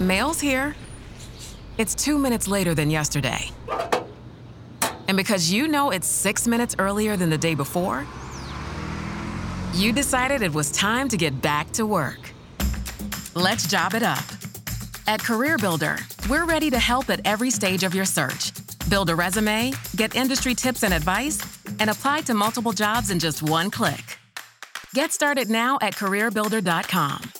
Mail's here. It's two minutes later than yesterday. And because you know it's six minutes earlier than the day before, you decided it was time to get back to work. Let's job it up. At CareerBuilder, we're ready to help at every stage of your search. Build a resume, get industry tips and advice, and apply to multiple jobs in just one click. Get started now at CareerBuilder.com.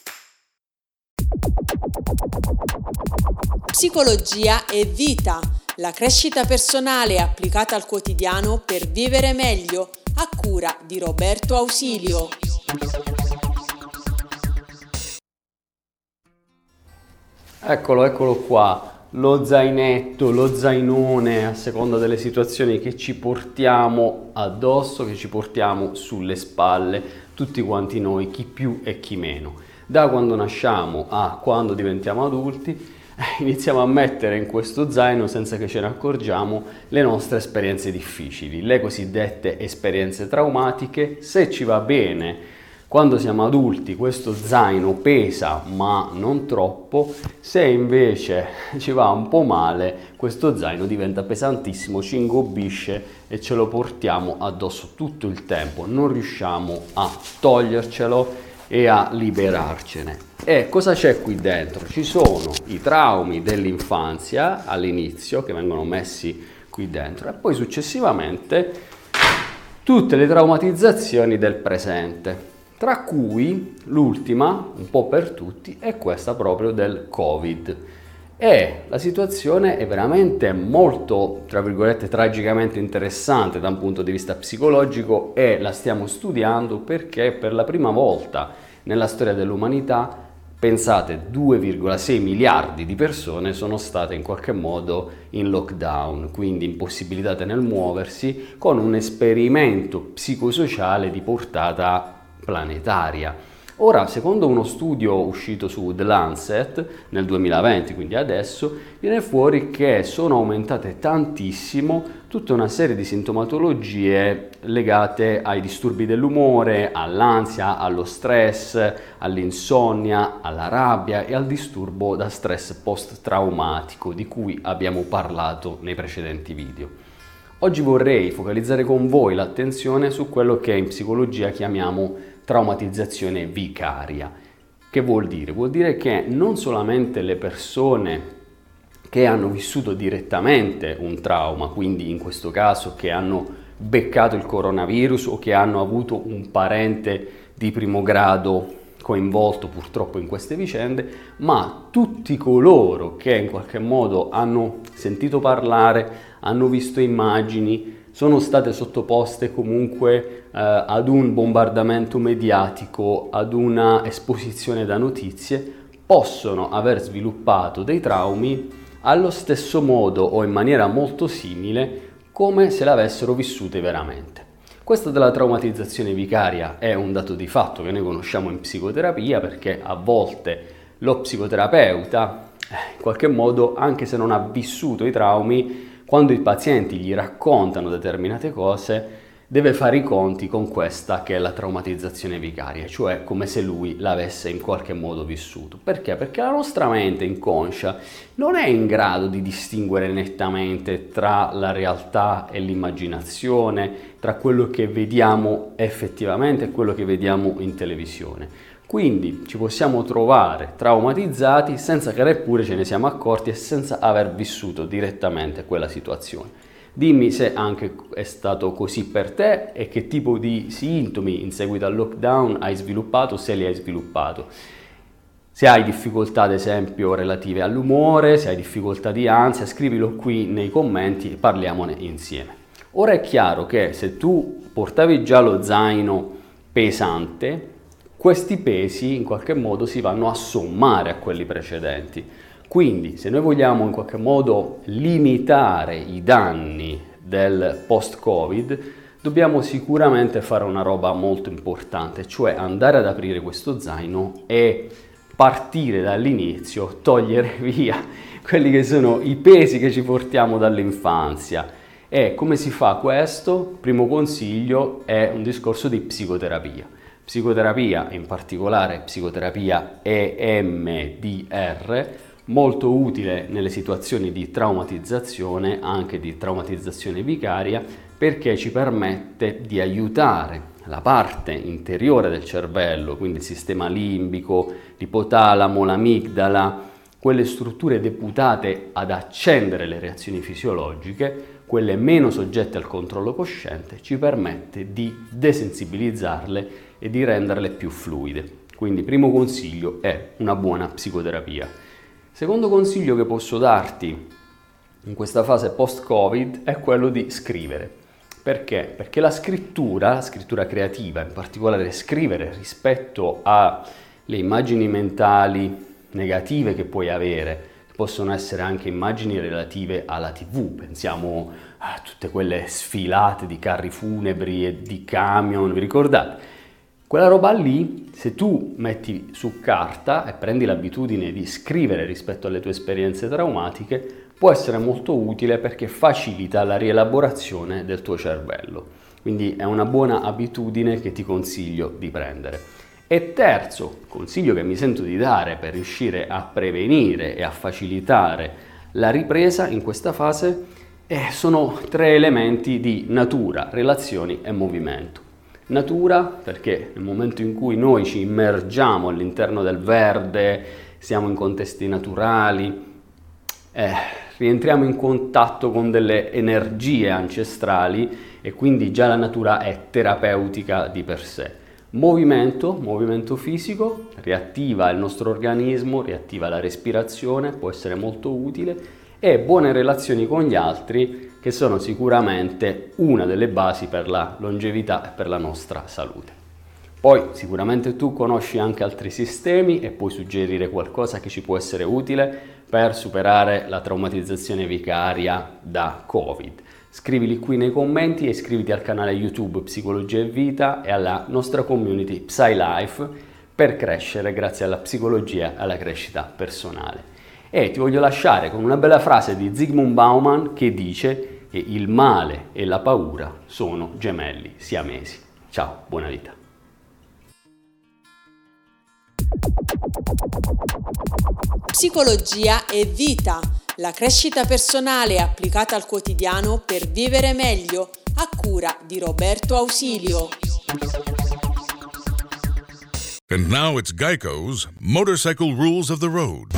Psicologia e vita, la crescita personale applicata al quotidiano per vivere meglio, a cura di Roberto Ausilio. Eccolo, eccolo qua, lo zainetto, lo zainone, a seconda delle situazioni che ci portiamo addosso, che ci portiamo sulle spalle, tutti quanti noi, chi più e chi meno. Da quando nasciamo a quando diventiamo adulti, eh, iniziamo a mettere in questo zaino, senza che ce ne accorgiamo, le nostre esperienze difficili, le cosiddette esperienze traumatiche. Se ci va bene, quando siamo adulti questo zaino pesa ma non troppo, se invece ci va un po' male questo zaino diventa pesantissimo, ci ingobbisce e ce lo portiamo addosso tutto il tempo, non riusciamo a togliercelo e a liberarcene. E cosa c'è qui dentro? Ci sono i traumi dell'infanzia all'inizio che vengono messi qui dentro e poi successivamente tutte le traumatizzazioni del presente tra cui l'ultima, un po' per tutti, è questa proprio del Covid. E la situazione è veramente molto, tra virgolette, tragicamente interessante da un punto di vista psicologico e la stiamo studiando perché per la prima volta nella storia dell'umanità Pensate, 2,6 miliardi di persone sono state in qualche modo in lockdown, quindi impossibilitate nel muoversi, con un esperimento psicosociale di portata planetaria. Ora, secondo uno studio uscito su The Lancet nel 2020, quindi adesso, viene fuori che sono aumentate tantissimo tutta una serie di sintomatologie legate ai disturbi dell'umore, all'ansia, allo stress, all'insonnia, alla rabbia e al disturbo da stress post-traumatico di cui abbiamo parlato nei precedenti video. Oggi vorrei focalizzare con voi l'attenzione su quello che in psicologia chiamiamo traumatizzazione vicaria. Che vuol dire? Vuol dire che non solamente le persone che hanno vissuto direttamente un trauma, quindi in questo caso che hanno beccato il coronavirus o che hanno avuto un parente di primo grado coinvolto purtroppo in queste vicende, ma tutti coloro che in qualche modo hanno sentito parlare, hanno visto immagini, sono state sottoposte comunque eh, ad un bombardamento mediatico, ad una esposizione da notizie, possono aver sviluppato dei traumi allo stesso modo o in maniera molto simile come se l'avessero vissute veramente. Questo della traumatizzazione vicaria è un dato di fatto che noi conosciamo in psicoterapia perché a volte lo psicoterapeuta, eh, in qualche modo, anche se non ha vissuto i traumi, quando i pazienti gli raccontano determinate cose, deve fare i conti con questa che è la traumatizzazione vicaria, cioè come se lui l'avesse in qualche modo vissuto. Perché? Perché la nostra mente inconscia non è in grado di distinguere nettamente tra la realtà e l'immaginazione, tra quello che vediamo effettivamente e quello che vediamo in televisione. Quindi ci possiamo trovare traumatizzati senza che neppure ce ne siamo accorti e senza aver vissuto direttamente quella situazione. Dimmi se anche è stato così per te e che tipo di sintomi in seguito al lockdown hai sviluppato, se li hai sviluppato. Se hai difficoltà ad esempio relative all'umore, se hai difficoltà di ansia, scrivilo qui nei commenti e parliamone insieme. Ora è chiaro che se tu portavi già lo zaino pesante, questi pesi in qualche modo si vanno a sommare a quelli precedenti. Quindi se noi vogliamo in qualche modo limitare i danni del post-Covid, dobbiamo sicuramente fare una roba molto importante, cioè andare ad aprire questo zaino e partire dall'inizio, togliere via quelli che sono i pesi che ci portiamo dall'infanzia. E come si fa questo? Primo consiglio è un discorso di psicoterapia. Psicoterapia, in particolare psicoterapia EMDR, molto utile nelle situazioni di traumatizzazione, anche di traumatizzazione vicaria, perché ci permette di aiutare la parte interiore del cervello, quindi il sistema limbico, l'ipotalamo, l'amigdala, quelle strutture deputate ad accendere le reazioni fisiologiche, quelle meno soggette al controllo cosciente, ci permette di desensibilizzarle e di renderle più fluide. Quindi primo consiglio è una buona psicoterapia. Secondo consiglio che posso darti in questa fase post-Covid è quello di scrivere. Perché? Perché la scrittura, la scrittura creativa, in particolare scrivere rispetto alle immagini mentali negative che puoi avere, possono essere anche immagini relative alla TV, pensiamo a tutte quelle sfilate di carri funebri e di camion, vi ricordate? Quella roba lì, se tu metti su carta e prendi l'abitudine di scrivere rispetto alle tue esperienze traumatiche, può essere molto utile perché facilita la rielaborazione del tuo cervello. Quindi è una buona abitudine che ti consiglio di prendere. E terzo consiglio che mi sento di dare per riuscire a prevenire e a facilitare la ripresa in questa fase eh, sono tre elementi di natura, relazioni e movimento. Natura perché nel momento in cui noi ci immergiamo all'interno del verde, siamo in contesti naturali, eh, rientriamo in contatto con delle energie ancestrali e quindi già la natura è terapeutica di per sé. Movimento, movimento fisico, riattiva il nostro organismo, riattiva la respirazione, può essere molto utile e buone relazioni con gli altri che sono sicuramente una delle basi per la longevità e per la nostra salute. Poi sicuramente tu conosci anche altri sistemi e puoi suggerire qualcosa che ci può essere utile per superare la traumatizzazione vicaria da Covid. Scrivili qui nei commenti e iscriviti al canale YouTube Psicologia e Vita e alla nostra community PsyLife per crescere grazie alla psicologia e alla crescita personale. E ti voglio lasciare con una bella frase di Zygmunt Bauman che dice che il male e la paura sono gemelli siamesi. Ciao, buona vita. Psicologia e vita la crescita personale applicata al quotidiano per vivere meglio, a cura di Roberto Ausilio. And now it's Geico's Motorcycle Rules of the Road.